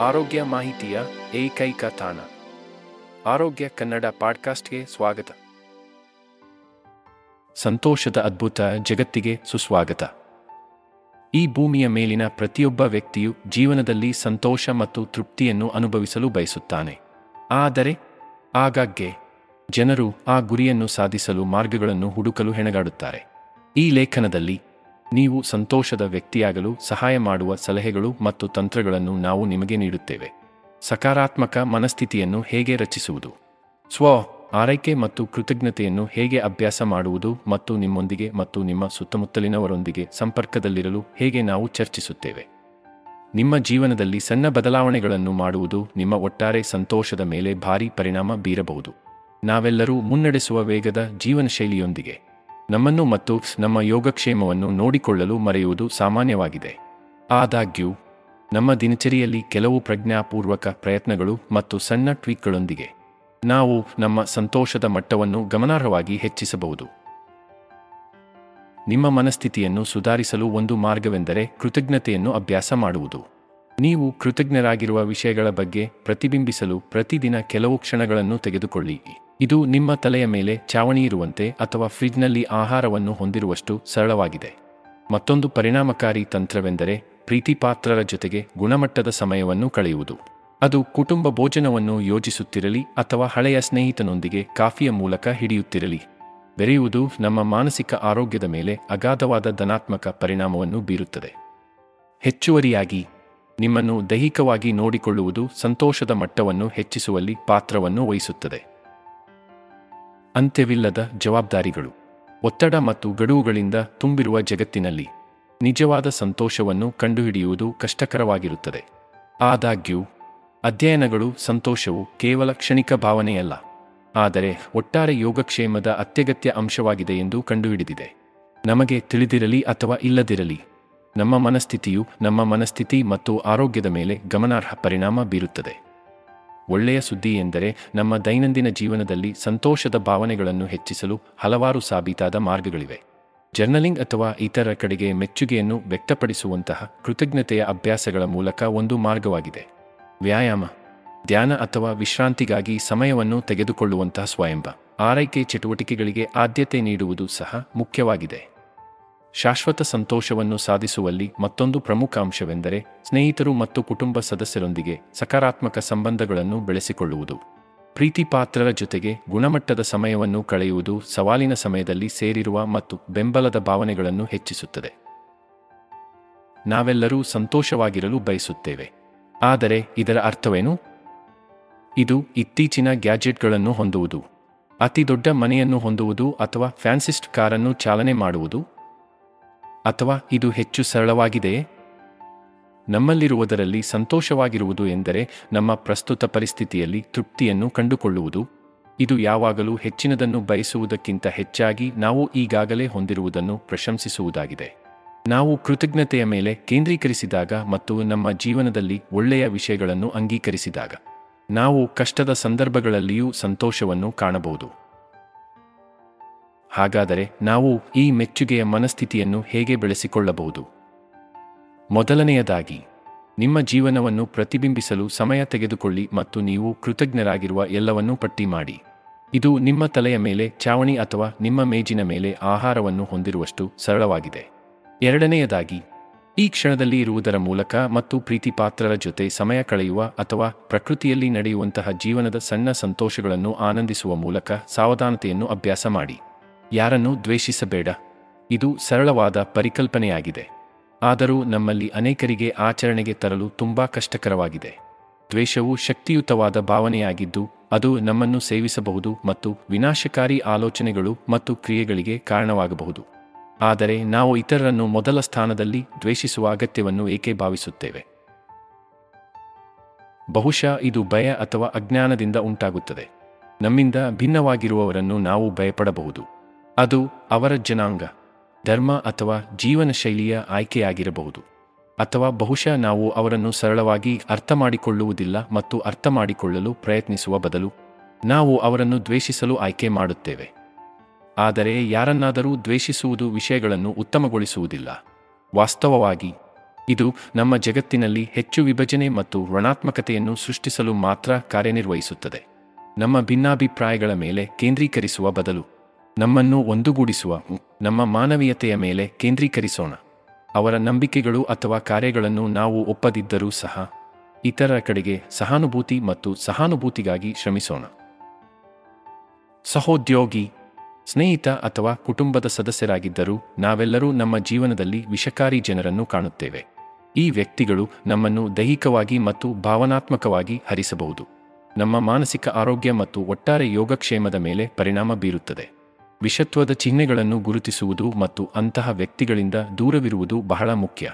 ಆರೋಗ್ಯ ಮಾಹಿತಿಯ ಏಕೈಕ ತಾಣ. ಆರೋಗ್ಯ ಕನ್ನಡ ಪಾಡ್ಕಾಸ್ಟ್ಗೆ ಸ್ವಾಗತ. ಸಂತೋಷದ ಅದ್ಭುತ ಜಗತ್ತಿಗೆ ಸುಸ್ವಾಗತ. ಈ ಭೂಮಿಯ ಮೇಲಿನ ಪ್ರತಿಯೊಬ್ಬ ವ್ಯಕ್ತಿಯು ಜೀವನದಲ್ಲಿ ಸಂತೋಷ ಮತ್ತು ತೃಪ್ತಿಯನ್ನು ಅನುಭವಿಸಲು ಬಯಸುತ್ತಾನೆ. ಆದರೆ, ಆಗಾಗ್ಗೆ ಜನರು ಆ ಗುರಿಯನ್ನು ಸಾಧಿಸಲು ಮಾರ್ಗಗಳನ್ನು ಹುಡುಕಲು ಹೆಣಗಾಡುತ್ತಾರೆ. ಈ ಲೇಖನದಲ್ಲಿ ನೀವು ಸಂತೋಷದ ವ್ಯಕ್ತಿಯಾಗಲು ಸಹಾಯ ಮಾಡುವ ಸಲಹೆಗಳು ಮತ್ತು ತಂತ್ರಗಳನ್ನು ನಾವು ನಿಮಗೆ ನೀಡುತ್ತೇವೆ. ಸಕಾರಾತ್ಮಕ ಮನಸ್ಥಿತಿಯನ್ನು ಹೇಗೆ ರಚಿಸುವುದು? ಸ್ವ, ಆರೈಕೆ ಮತ್ತು ಕೃತಜ್ಞತೆಯನ್ನು ಹೇಗೆ ಅಭ್ಯಾಸ ಮಾಡುವುದು ಮತ್ತು ನಿಮ್ಮೊಂದಿಗೆ ಮತ್ತು ನಿಮ್ಮ ಸುತ್ತಮುತ್ತಲಿನವರೊಂದಿಗೆ ಸಂಪರ್ಕದಲ್ಲಿರಲು ಹೇಗೆ ನಾವು ಚರ್ಚಿಸುತ್ತೇವೆ? ನಿಮ್ಮ ಜೀವನದಲ್ಲಿ ಸಣ್ಣ ಬದಲಾವಣೆಗಳನ್ನು ಮಾಡುವುದು ನಿಮ್ಮ ಒಟ್ಟಾರೆ ಸಂತೋಷದ ಮೇಲೆ ಭಾರೀ ಪರಿಣಾಮ ಬೀರಬಹುದು. ನಾವೆಲ್ಲರೂ ಮುನ್ನಡೆಸುವ ವೇಗದ ಜೀವನಶೈಲಿಯೊಂದಿಗೆ. ನಮ್ಮನ್ನು ಮತ್ತು ನಮ್ಮ ಯೋಗಕ್ಷೇಮವನ್ನು ನೋಡಿಕೊಳ್ಳಲು ಮರೆಯುವುದು ಸಾಮಾನ್ಯವಾಗಿದೆ. ಆದಾಗ್ಯೂ, ನಮ್ಮ ದಿನಚರಿಯಲ್ಲಿ ಕೆಲವು ಪ್ರಜ್ಞಾಪೂರ್ವಕ ಪ್ರಯತ್ನಗಳು ಮತ್ತು ಸಣ್ಣ ಟ್ವೀಕ್ಗಳೊಂದಿಗೆ ನಾವು ನಮ್ಮ ಸಂತೋಷದ ಮಟ್ಟವನ್ನು ಗಮನಾರ್ಹವಾಗಿ ಹೆಚ್ಚಿಸಬಹುದು. ನಿಮ್ಮ ಮನಸ್ಥಿತಿಯನ್ನು ಸುಧಾರಿಸಲು ಒಂದು ಮಾರ್ಗವೆಂದರೆ ಕೃತಜ್ಞತೆಯನ್ನು ಅಭ್ಯಾಸ ಮಾಡುವುದು. ನೀವು ಕೃತಜ್ಞರಾಗಿರುವ ವಿಷಯಗಳ ಬಗ್ಗೆ ಪ್ರತಿಬಿಂಬಿಸಲು ಪ್ರತಿದಿನ ಕೆಲವು ಕ್ಷಣಗಳನ್ನು ತೆಗೆದುಕೊಳ್ಳಿ. ಇದು ನಿಮ್ಮ ತಲೆಯ ಮೇಲೆ ಚಾವಣಿ ಇರುವಂತೆ ಅಥವಾ ಫ್ರಿಜ್ನಲ್ಲಿ ಆಹಾರವನ್ನು ಹೊಂದಿರುವಷ್ಟು ಸರಳವಾಗಿದೆ. ಮತ್ತೊಂದು ಪರಿಣಾಮಕಾರಿ ತಂತ್ರವೆಂದರೆ ಪ್ರೀತಿಪಾತ್ರರ ಜೊತೆಗೆ ಗುಣಮಟ್ಟದ ಸಮಯವನ್ನು ಕಳೆಯುವುದು. ಅದು ಕುಟುಂಬ ಭೋಜನವನ್ನು ಯೋಜಿಸುತ್ತಿರಲಿ ಅಥವಾ ಹಳೆಯ ಸ್ನೇಹಿತನೊಂದಿಗೆ ಕಾಫಿಯ ಮೂಲಕ ಹಿಡಿಯುತ್ತಿರಲಿ. ಬೆರೆಯುವುದು ನಮ್ಮ ಮಾನಸಿಕ ಆರೋಗ್ಯದ ಮೇಲೆ ಅಗಾಧವಾದ ಧನಾತ್ಮಕ ಪರಿಣಾಮವನ್ನು ಬೀರುತ್ತದೆ. ಹೆಚ್ಚುವರಿಯಾಗಿ ನಿಮ್ಮನ್ನು ದೈಹಿಕವಾಗಿ ನೋಡಿಕೊಳ್ಳುವುದು ಸಂತೋಷದ ಮಟ್ಟವನ್ನು ಹೆಚ್ಚಿಸುವಲ್ಲಿ ಪಾತ್ರವನ್ನು ವಹಿಸುತ್ತದೆ. ಅಂತ್ಯವಿಲ್ಲದ ಜವಾಬ್ದಾರಿಗಳು. ಒತ್ತಡ ಮತ್ತು ಗಡುವುಗಳಿಂದ ತುಂಬಿರುವ ಜಗತ್ತಿನಲ್ಲಿ ನಿಜವಾದ ಸಂತೋಷವನ್ನು ಕಂಡುಹಿಡಿಯುವುದು ಕಷ್ಟಕರವಾಗಿರುತ್ತದೆ. ಆದಾಗ್ಯೂ, ಅಧ್ಯಯನಗಳು ಸಂತೋಷವು ಕೇವಲ ಕ್ಷಣಿಕ ಭಾವನೆಯಲ್ಲ, ಆದರೆ ಒಟ್ಟಾರೆ ಯೋಗಕ್ಷೇಮದ ಅತ್ಯಗತ್ಯ ಅಂಶವಾಗಿದೆ ಎಂದು ಕಂಡುಹಿಡಿದಿದೆ. ನಮಗೆ ತಿಳಿದಿರಲಿ ಅಥವಾ ಇಲ್ಲದಿರಲಿ ನಮ್ಮ ಮನಸ್ಥಿತಿಯು ನಮ್ಮ ಮನಸ್ಥಿತಿ ಮತ್ತು ಆರೋಗ್ಯದ ಮೇಲೆ ಗಮನಾರ್ಹ ಪರಿಣಾಮ ಬೀರುತ್ತದೆ. ಒಳ್ಳೆಯ ಸುದ್ದಿ ಎಂದರೆ ನಮ್ಮ ದೈನಂದಿನ ಜೀವನದಲ್ಲಿ ಸಂತೋಷದ ಭಾವನೆಗಳನ್ನು ಹೆಚ್ಚಿಸಲು ಹಲವಾರು ಸಾಬೀತಾದ ಮಾರ್ಗಗಳಿವೆ. ಜರ್ನಲಿಂಗ್ ಅಥವಾ ಇತರ ಕಡೆಗೆ ಮೆಚ್ಚುಗೆಯನ್ನು ವ್ಯಕ್ತಪಡಿಸುವಂತಹ ಕೃತಜ್ಞತೆಯ ಅಭ್ಯಾಸಗಳ ಮೂಲಕ ಒಂದು ಮಾರ್ಗವಾಗಿದೆ. ವ್ಯಾಯಾಮ, ಧ್ಯಾನ ಅಥವಾ ವಿಶ್ರಾಂತಿಗಾಗಿ ಸಮಯವನ್ನು ತೆಗೆದುಕೊಳ್ಳುವಂತಹ ಸ್ವಯಂಬ ಆರೈಕೆ ಚಟುವಟಿಕೆಗಳಿಗೆ ಆದ್ಯತೆ ನೀಡುವುದು ಸಹ ಮುಖ್ಯವಾಗಿದೆ. ಶಾಶ್ವತ ಸಂತೋಷವನ್ನು ಸಾಧಿಸುವಲ್ಲಿ ಮತ್ತೊಂದು ಪ್ರಮುಖ ಅಂಶವೆಂದರೆ ಸ್ನೇಹಿತರು ಮತ್ತು ಕುಟುಂಬ ಸದಸ್ಯರೊಂದಿಗೆ ಸಕಾರಾತ್ಮಕ ಸಂಬಂಧಗಳನ್ನು ಬೆಳೆಸಿಕೊಳ್ಳುವುದು. ಪ್ರೀತಿಪಾತ್ರರ ಜೊತೆಗೆ ಗುಣಮಟ್ಟದ ಸಮಯವನ್ನು ಕಳೆಯುವುದು ಸವಾಲಿನ ಸಮಯದಲ್ಲಿ ಸೇರಿರುವ ಮತ್ತು ಬೆಂಬಲದ ಭಾವನೆಗಳನ್ನು ಹೆಚ್ಚಿಸುತ್ತದೆ. ನಾವೆಲ್ಲರೂ ಸಂತೋಷವಾಗಿರಲು ಬಯಸುತ್ತೇವೆ. ಆದರೆ ಇದರ ಅರ್ಥವೇನು? ಇದು ಇತ್ತೀಚಿನ ಗ್ಯಾಜೆಟ್ಗಳನ್ನು ಹೊಂದುವುದು. ಅತಿ ದೊಡ್ಡ ಮನೆಯನ್ನು ಹೊಂದುವುದು ಅಥವಾ ಫ್ಯಾನ್ಸಿಸ್ಟ್ ಕಾರನ್ನು ಚಾಲನೆ ಮಾಡುವುದು. ಅಥವಾ ಇದು ಹೆಚ್ಚು ಸರಳವಾಗಿದೆಯೇ ನಮ್ಮಲ್ಲಿರುವುದರಲ್ಲಿ ಸಂತೋಷವಾಗಿರುವುದು ಎಂದರೆ ನಮ್ಮ ಪ್ರಸ್ತುತ ಪರಿಸ್ಥಿತಿಯಲ್ಲಿ ತೃಪ್ತಿಯನ್ನು ಕಂಡುಕೊಳ್ಳುವುದು. ಇದು ಯಾವಾಗಲೂ ಹೆಚ್ಚಿನದನ್ನು ಬಯಸುವುದಕ್ಕಿಂತ ಹೆಚ್ಚಾಗಿ ನಾವು ಈಗಾಗಲೇ ಹೊಂದಿರುವುದನ್ನು ಪ್ರಶಂಸಿಸುವುದಾಗಿದೆ. ನಾವು ಕೃತಜ್ಞತೆಯ ಮೇಲೆ ಕೇಂದ್ರೀಕರಿಸಿದಾಗ ಮತ್ತು ನಮ್ಮ ಜೀವನದಲ್ಲಿ ಒಳ್ಳೆಯ ವಿಷಯಗಳನ್ನು ಅಂಗೀಕರಿಸಿದಾಗ, ನಾವು ಕಷ್ಟದ ಸಂದರ್ಭಗಳಲ್ಲಿಯೂ ಸಂತೋಷವನ್ನು ಕಾಣಬಹುದು. ಹಾಗಾದರೆ ನಾವು ಈ ಮೆಚ್ಚುಗೆಯ ಮನಸ್ಥಿತಿಯನ್ನು ಹೇಗೆ ಬೆಳೆಸಿಕೊಳ್ಳಬಹುದು? ಮೊದಲನೆಯದಾಗಿ, ನಿಮ್ಮ ಜೀವನವನ್ನು ಪ್ರತಿಬಿಂಬಿಸಲು ಸಮಯ ತೆಗೆದುಕೊಳ್ಳಿ ಮತ್ತು ನೀವು ಕೃತಜ್ಞರಾಗಿರುವ ಎಲ್ಲವನ್ನೂ ಪಟ್ಟಿ ಮಾಡಿ. ಇದು ನಿಮ್ಮ ತಲೆಯ ಮೇಲೆ ಚಾವಣಿ ಅಥವಾ ನಿಮ್ಮ ಮೇಜಿನ ಮೇಲೆ ಆಹಾರವನ್ನು ಹೊಂದಿರುವಷ್ಟು ಸರಳವಾಗಿದೆ. ಎರಡನೆಯದಾಗಿ, ಈ ಕ್ಷಣದಲ್ಲಿ ಇರುವುದರ ಮೂಲಕ ಮತ್ತು ಪ್ರೀತಿಪಾತ್ರರ ಜೊತೆ ಸಮಯ ಕಳೆಯುವ ಅಥವಾ ಪ್ರಕೃತಿಯಲ್ಲಿ ನಡೆಯುವಂತಹ ಜೀವನದ ಸಣ್ಣ ಸಂತೋಷಗಳನ್ನು ಆನಂದಿಸುವ ಮೂಲಕ ಸಾವಧಾನತೆಯನ್ನು ಅಭ್ಯಾಸ ಮಾಡಿ. ಯಾರನ್ನೂ ದ್ವೇಷಿಸಬೇಡ. ಇದು ಸರಳವಾದ ಪರಿಕಲ್ಪನೆಯಾಗಿದೆ. ಆದರೂ ನಮ್ಮಲ್ಲಿ ಅನೇಕರಿಗೆ ಆಚರಣೆಗೆ ತರಲು ತುಂಬಾ ಕಷ್ಟಕರವಾಗಿದೆ. ದ್ವೇಷವು ಶಕ್ತಿಯುತವಾದ ಭಾವನೆಯಾಗಿದ್ದು, ಅದು ನಮ್ಮನ್ನು ಸೇವಿಸಬಹುದು ಮತ್ತು ವಿನಾಶಕಾರಿ ಆಲೋಚನೆಗಳು ಮತ್ತು ಕ್ರಿಯೆಗಳಿಗೆ ಕಾರಣವಾಗಬಹುದು. ಆದರೆ ನಾವು ಇತರರನ್ನು ಮೊದಲ ಸ್ಥಾನದಲ್ಲಿ ದ್ವೇಷಿಸುವ ಅಗತ್ಯವನ್ನು ಏಕೆ ಭಾವಿಸುತ್ತೇವೆ? ಬಹುಶಃ ಇದು ಭಯ ಅಥವಾ ಅಜ್ಞಾನದಿಂದ ಉಂಟಾಗುತ್ತದೆ. ನಮ್ಮಿಂದ ಭಿನ್ನವಾಗಿರುವವರನ್ನು ನಾವು ಭಯಪಡಬಹುದು. ಅದು ಅವರ ಜನಾಂಗ, ಧರ್ಮ ಅಥವಾ ಜೀವನ ಶೈಲಿಯ ಆಯ್ಕೆಯಾಗಿರಬಹುದು. ಅಥವಾ ಬಹುಶಃ ನಾವು ಅವರನ್ನು ಸರಳವಾಗಿ ಅರ್ಥ ಮಾಡಿಕೊಳ್ಳುವುದಿಲ್ಲ ಮತ್ತು ಅರ್ಥ ಮಾಡಿಕೊಳ್ಳಲು ಪ್ರಯತ್ನಿಸುವ ಬದಲು ನಾವು ಅವರನ್ನು ದ್ವೇಷಿಸಲು ಆಯ್ಕೆ ಮಾಡುತ್ತೇವೆ. ಆದರೆ ಯಾರನ್ನಾದರೂ ದ್ವೇಷಿಸುವುದು ವಿಷಯಗಳನ್ನು ಉತ್ತಮಗೊಳಿಸುವುದಿಲ್ಲ. ವಾಸ್ತವವಾಗಿ, ಇದು ನಮ್ಮ ಜಗತ್ತಿನಲ್ಲಿ ಹೆಚ್ಚು ವಿಭಜನೆ ಮತ್ತು ಋಣಾತ್ಮಕತೆಯನ್ನು ಸೃಷ್ಟಿಸಲು ಮಾತ್ರ ಕಾರ್ಯನಿರ್ವಹಿಸುತ್ತದೆ. ನಮ್ಮ ಭಿನ್ನಾಭಿಪ್ರಾಯಗಳ ಮೇಲೆ ಕೇಂದ್ರೀಕರಿಸುವ ಬದಲು ನಮ್ಮನ್ನು ಒಂದುಗೂಡಿಸುವ, ನಮ್ಮ ಮಾನವೀಯತೆಯ ಮೇಲೆ ಕೇಂದ್ರೀಕರಿಸೋಣ. ಅವರ ನಂಬಿಕೆಗಳು ಅಥವಾ ಕಾರ್ಯಗಳನ್ನು ನಾವು ಒಪ್ಪದಿದ್ದರೂ ಸಹ ಇತರರ ಕಡೆಗೆ ಸಹಾನುಭೂತಿ ಮತ್ತು ಸಹಾನುಭೂತಿಗಾಗಿ ಶ್ರಮಿಸೋಣ. ಸಹೋದ್ಯೋಗಿ, ಸ್ನೇಹಿತ ಅಥವಾ ಕುಟುಂಬದ ಸದಸ್ಯರಾಗಿದ್ದರೂ ನಾವೆಲ್ಲರೂ ನಮ್ಮ ಜೀವನದಲ್ಲಿ ವಿಷಕಾರಿ ಜನರನ್ನು ಕಾಣುತ್ತೇವೆ. ಈ ವ್ಯಕ್ತಿಗಳು ನಮ್ಮನ್ನು ದೈಹಿಕವಾಗಿ ಮತ್ತು ಭಾವನಾತ್ಮಕವಾಗಿ ಹರಿಸಬಹುದು. ನಮ್ಮ ಮಾನಸಿಕ ಆರೋಗ್ಯ ಮತ್ತು ಒಟ್ಟಾರೆ ಯೋಗಕ್ಷೇಮದ ಮೇಲೆ ಪರಿಣಾಮ ಬೀರುತ್ತದೆ. ವಿಷತ್ವದ ಚಿಹ್ನೆಗಳನ್ನು ಗುರುತಿಸುವುದು ಮತ್ತು ಅಂತಹ ವ್ಯಕ್ತಿಗಳಿಂದ ದೂರವಿರುವುದು ಬಹಳ ಮುಖ್ಯ.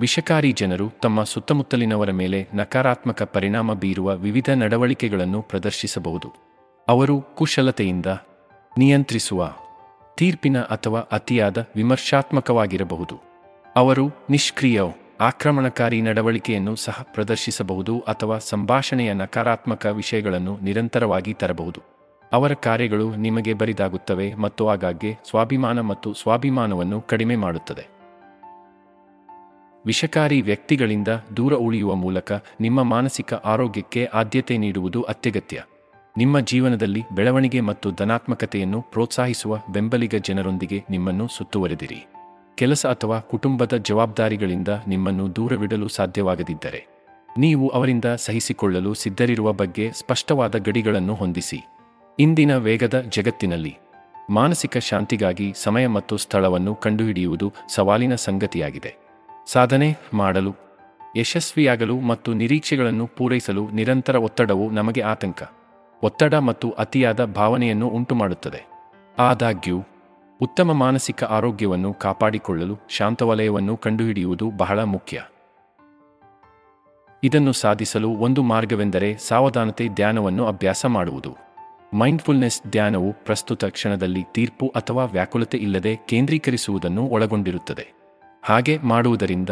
ವಿಷಕಾರಿ ಜನರು ತಮ್ಮ ಸುತ್ತಮುತ್ತಲಿನವರ ಮೇಲೆ ನಕಾರಾತ್ಮಕ ಪರಿಣಾಮ ಬೀರುವ ವಿವಿಧ ನಡವಳಿಕೆಗಳನ್ನು ಪ್ರದರ್ಶಿಸಬಹುದು. ಅವರು ಕುಶಲತೆಯಿಂದ ನಿಯಂತ್ರಿಸುವ, ತೀರ್ಪಿನ ಅಥವಾ ಅತಿಯಾದ ವಿಮರ್ಶಾತ್ಮಕವಾಗಿರಬಹುದು. ಅವರು ನಿಷ್ಕ್ರಿಯ, ಆಕ್ರಮಣಕಾರಿ ನಡವಳಿಕೆಯನ್ನು ಸಹ ಪ್ರದರ್ಶಿಸಬಹುದು ಅಥವಾ ಸಂಭಾಷಣೆಯ ನಕಾರಾತ್ಮಕ ವಿಷಯಗಳನ್ನು ನಿರಂತರವಾಗಿ ತರಬಹುದು. ಅವರ ಕಾರ್ಯಗಳು ನಿಮಗೆ ಬರಿದಾಗುತ್ತವೆ ಮತ್ತು ಆಗಾಗ್ಗೆ ಸ್ವಾಭಿಮಾನ ಮತ್ತು ಸ್ವಾಭಿಮಾನವನ್ನು ಕಡಿಮೆ ಮಾಡುತ್ತದೆ. ವಿಷಕಾರಿ ವ್ಯಕ್ತಿಗಳಿಂದ ದೂರ ಉಳಿಯುವ ಮೂಲಕ ನಿಮ್ಮ ಮಾನಸಿಕ ಆರೋಗ್ಯಕ್ಕೆ ಆದ್ಯತೆ ನೀಡುವುದು ಅತ್ಯಗತ್ಯ. ನಿಮ್ಮ ಜೀವನದಲ್ಲಿ ಬೆಳವಣಿಗೆ ಮತ್ತು ಧನಾತ್ಮಕತೆಯನ್ನು ಪ್ರೋತ್ಸಾಹಿಸುವ ಬೆಂಬಲಿಗ ಜನರೊಂದಿಗೆ ನಿಮ್ಮನ್ನು ಸುತ್ತುವರೆದಿರಿ. ಕೆಲಸ ಅಥವಾ ಕುಟುಂಬದ ಜವಾಬ್ದಾರಿಗಳಿಂದ ನಿಮ್ಮನ್ನು ದೂರವಿಡಲು ಸಾಧ್ಯವಾಗದಿದ್ದರೆ. ನೀವು ಅವರಿಂದ ಸಹಿಸಿಕೊಳ್ಳಲು ಸಿದ್ಧರಿರುವ ಬಗ್ಗೆ ಸ್ಪಷ್ಟವಾದ ಗಡಿಗಳನ್ನು ಹೊಂದಿಸಿ. ಇಂದಿನ ವೇಗದ ಜಗತ್ತಿನಲ್ಲಿ ಮಾನಸಿಕ ಶಾಂತಿಗಾಗಿ ಸಮಯ ಮತ್ತು ಸ್ಥಳವನ್ನು ಕಂಡುಹಿಡಿಯುವುದು ಸವಾಲಿನ ಸಂಗತಿಯಾಗಿದೆ. ಸಾಧನೆ ಮಾಡಲು, ಯಶಸ್ವಿಯಾಗಲು ಮತ್ತು ನಿರೀಕ್ಷೆಗಳನ್ನು ಪೂರೈಸಲು ನಿರಂತರ ಒತ್ತಡವು ನಮಗೆ ಆತಂಕ, ಒತ್ತಡ ಮತ್ತು ಅತಿಯಾದ ಭಾವನೆಯನ್ನು ಉಂಟುಮಾಡುತ್ತದೆ. ಆದಾಗ್ಯೂ, ಉತ್ತಮ ಮಾನಸಿಕ ಆರೋಗ್ಯವನ್ನು ಕಾಪಾಡಿಕೊಳ್ಳಲು ಶಾಂತವಲಯವನ್ನು ಕಂಡುಹಿಡಿಯುವುದು ಬಹಳ ಮುಖ್ಯ. ಇದನ್ನು ಸಾಧಿಸಲು ಒಂದು ಮಾರ್ಗವೆಂದರೆ ಸಾವಧಾನತೆ ಧ್ಯಾನವನ್ನು ಅಭ್ಯಾಸ ಮಾಡುವುದು. ಮೈಂಡ್ಫುಲ್ನೆಸ್ ಧ್ಯಾನವು ಪ್ರಸ್ತುತ ಕ್ಷಣದಲ್ಲಿ ತೀರ್ಪು ಅಥವಾ ವ್ಯಾಕುಲತೆ ಇಲ್ಲದೆ ಕೇಂದ್ರೀಕರಿಸುವುದನ್ನು ಒಳಗೊಂಡಿರುತ್ತದೆ. ಹಾಗೆ ಮಾಡುವುದರಿಂದ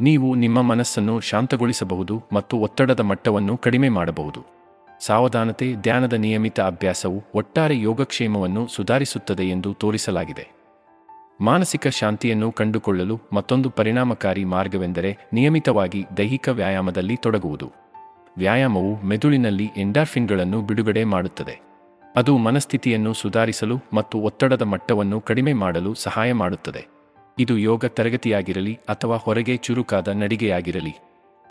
ನೀವು ನಿಮ್ಮ ಮನಸ್ಸನ್ನು ಶಾಂತಗೊಳಿಸಬಹುದು ಮತ್ತು ಒತ್ತಡದ ಮಟ್ಟವನ್ನು ಕಡಿಮೆ ಮಾಡಬಹುದು. ಸಾವಧಾನತೆ ಧ್ಯಾನದ ನಿಯಮಿತ ಅಭ್ಯಾಸವು ಒಟ್ಟಾರೆ ಯೋಗಕ್ಷೇಮವನ್ನು ಸುಧಾರಿಸುತ್ತದೆ ಎಂದು ತೋರಿಸಲಾಗಿದೆ. ಮಾನಸಿಕ ಶಾಂತಿಯನ್ನು ಕಂಡುಕೊಳ್ಳಲು ಮತ್ತೊಂದು ಪರಿಣಾಮಕಾರಿ ಮಾರ್ಗವೆಂದರೆ ನಿಯಮಿತವಾಗಿ ದೈಹಿಕ ವ್ಯಾಯಾಮದಲ್ಲಿ ತೊಡಗುವುದು. ವ್ಯಾಯಾಮವು ಮೆದುಳಿನಲ್ಲಿ ಎಂಡಾರ್ಫಿನ್ಗಳನ್ನು ಬಿಡುಗಡೆ ಮಾಡುತ್ತದೆ. ಅದು ಮನಸ್ಥಿತಿಯನ್ನು ಸುಧಾರಿಸಲು ಮತ್ತು ಒತ್ತಡದ ಮಟ್ಟವನ್ನು ಕಡಿಮೆ ಮಾಡಲು ಸಹಾಯ ಮಾಡುತ್ತದೆ. ಇದು ಯೋಗ ತರಗತಿಯಾಗಿರಲಿ ಅಥವಾ ಹೊರಗೆ ಚುರುಕಾದ ನಡಿಗೆಯಾಗಿರಲಿ.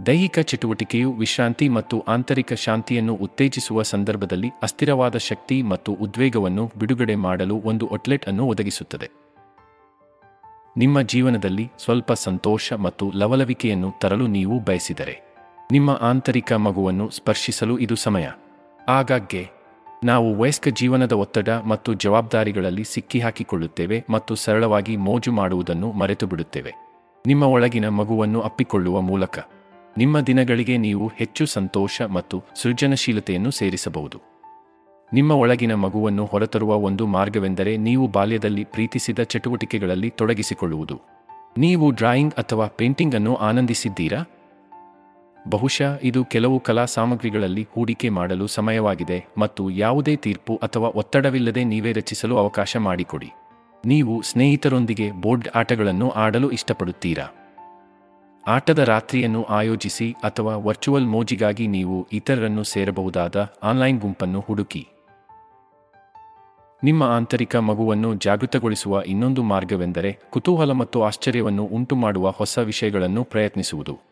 ದೈಹಿಕ ಚಟುವಟಿಕೆಯು ವಿಶ್ರಾಂತಿ ಮತ್ತು ಆಂತರಿಕ ಶಾಂತಿಯನ್ನು ಉತ್ತೇಜಿಸುವ ಸಂದರ್ಭದಲ್ಲಿ ಅಸ್ಥಿರವಾದ ಶಕ್ತಿ ಮತ್ತು ಉದ್ವೇಗವನ್ನು ಬಿಡುಗಡೆ ಮಾಡಲು ಒಂದು ಔಟ್ಲೆಟ್ ಅನ್ನು ಒದಗಿಸುತ್ತದೆ. ನಿಮ್ಮ ಜೀವನದಲ್ಲಿ ಸ್ವಲ್ಪ ಸಂತೋಷ ಮತ್ತು ಲವಲವಿಕೆಯನ್ನು ತರಲು ನೀವು ಬಯಸಿದರೆ. ನಿಮ್ಮ ಆಂತರಿಕ ಮಗುವನ್ನು ಸ್ಪರ್ಶಿಸಲು ಇದು ಸಮಯ. ಆಗಾಗ್ಗೆ, ನಾವು ವಯಸ್ಕ ಜೀವನದ ಒತ್ತಡ ಮತ್ತು ಜವಾಬ್ದಾರಿಗಳಲ್ಲಿ ಸಿಕ್ಕಿಹಾಕಿಕೊಳ್ಳುತ್ತೇವೆ ಮತ್ತು ಸರಳವಾಗಿ ಮೋಜು ಮಾಡುವುದನ್ನು ಮರೆತು ಬಿಡುತ್ತೇವೆ ನಿಮ್ಮ ಒಳಗಿನ ಮಗುವನ್ನು ಅಪ್ಪಿಕೊಳ್ಳುವ ಮೂಲಕ. ನಿಮ್ಮ ದಿನಗಳಿಗೆ ನೀವು ಹೆಚ್ಚು ಸಂತೋಷ ಮತ್ತು ಸೃಜನಶೀಲತೆಯನ್ನು ಸೇರಿಸಬಹುದು. ನಿಮ್ಮ ಒಳಗಿನ ಮಗುವನ್ನು ಹೊರತರುವ ಒಂದು ಮಾರ್ಗವೆಂದರೆ ನೀವು ಬಾಲ್ಯದಲ್ಲಿ ಪ್ರೀತಿಸಿದ ಚಟುವಟಿಕೆಗಳಲ್ಲಿ ತೊಡಗಿಸಿಕೊಳ್ಳುವುದು. ನೀವು ಡ್ರಾಯಿಂಗ್ ಅಥವಾ ಪೇಂಟಿಂಗ್ ಅನ್ನು ಆನಂದಿಸಿದ್ದೀರಾ? ಬಹುಶಃ ಇದು ಕೆಲವು ಕಲಾ ಸಾಮಗ್ರಿಗಳಲ್ಲಿ ಹೂಡಿಕೆ ಮಾಡಲು ಸಮಯವಾಗಿದೆ ಮತ್ತು ಯಾವುದೇ ತೀರ್ಪು ಅಥವಾ ಒತ್ತಡವಿಲ್ಲದೆ ನೀವೇ ರಚಿಸಲು ಅವಕಾಶ ಮಾಡಿಕೊಡಿ. ನೀವು ಸ್ನೇಹಿತರೊಂದಿಗೆ ಬೋರ್ಡ್ ಆಟಗಳನ್ನು ಆಡಲು ಇಷ್ಟಪಡುತ್ತೀರಾ? ಆಟದ ರಾತ್ರಿಯನ್ನು ಆಯೋಜಿಸಿ ಅಥವಾ ವರ್ಚುವಲ್ ಮೋಜಿಗಾಗಿ ನೀವು ಇತರರನ್ನು ಸೇರಬಹುದಾದ ಆನ್ಲೈನ್ ಗುಂಪನ್ನು ಹುಡುಕಿ. ನಿಮ್ಮ ಆಂತರಿಕ ಮಗುವನ್ನು ಜಾಗೃತಗೊಳಿಸುವ ಇನ್ನೊಂದು ಮಾರ್ಗವೆಂದರೆ ಕುತೂಹಲ ಮತ್ತು ಆಶ್ಚರ್ಯವನ್ನು ಉಂಟುಮಾಡುವ ಹೊಸ ವಿಷಯಗಳನ್ನು ಪ್ರಯತ್ನಿಸುವುದು.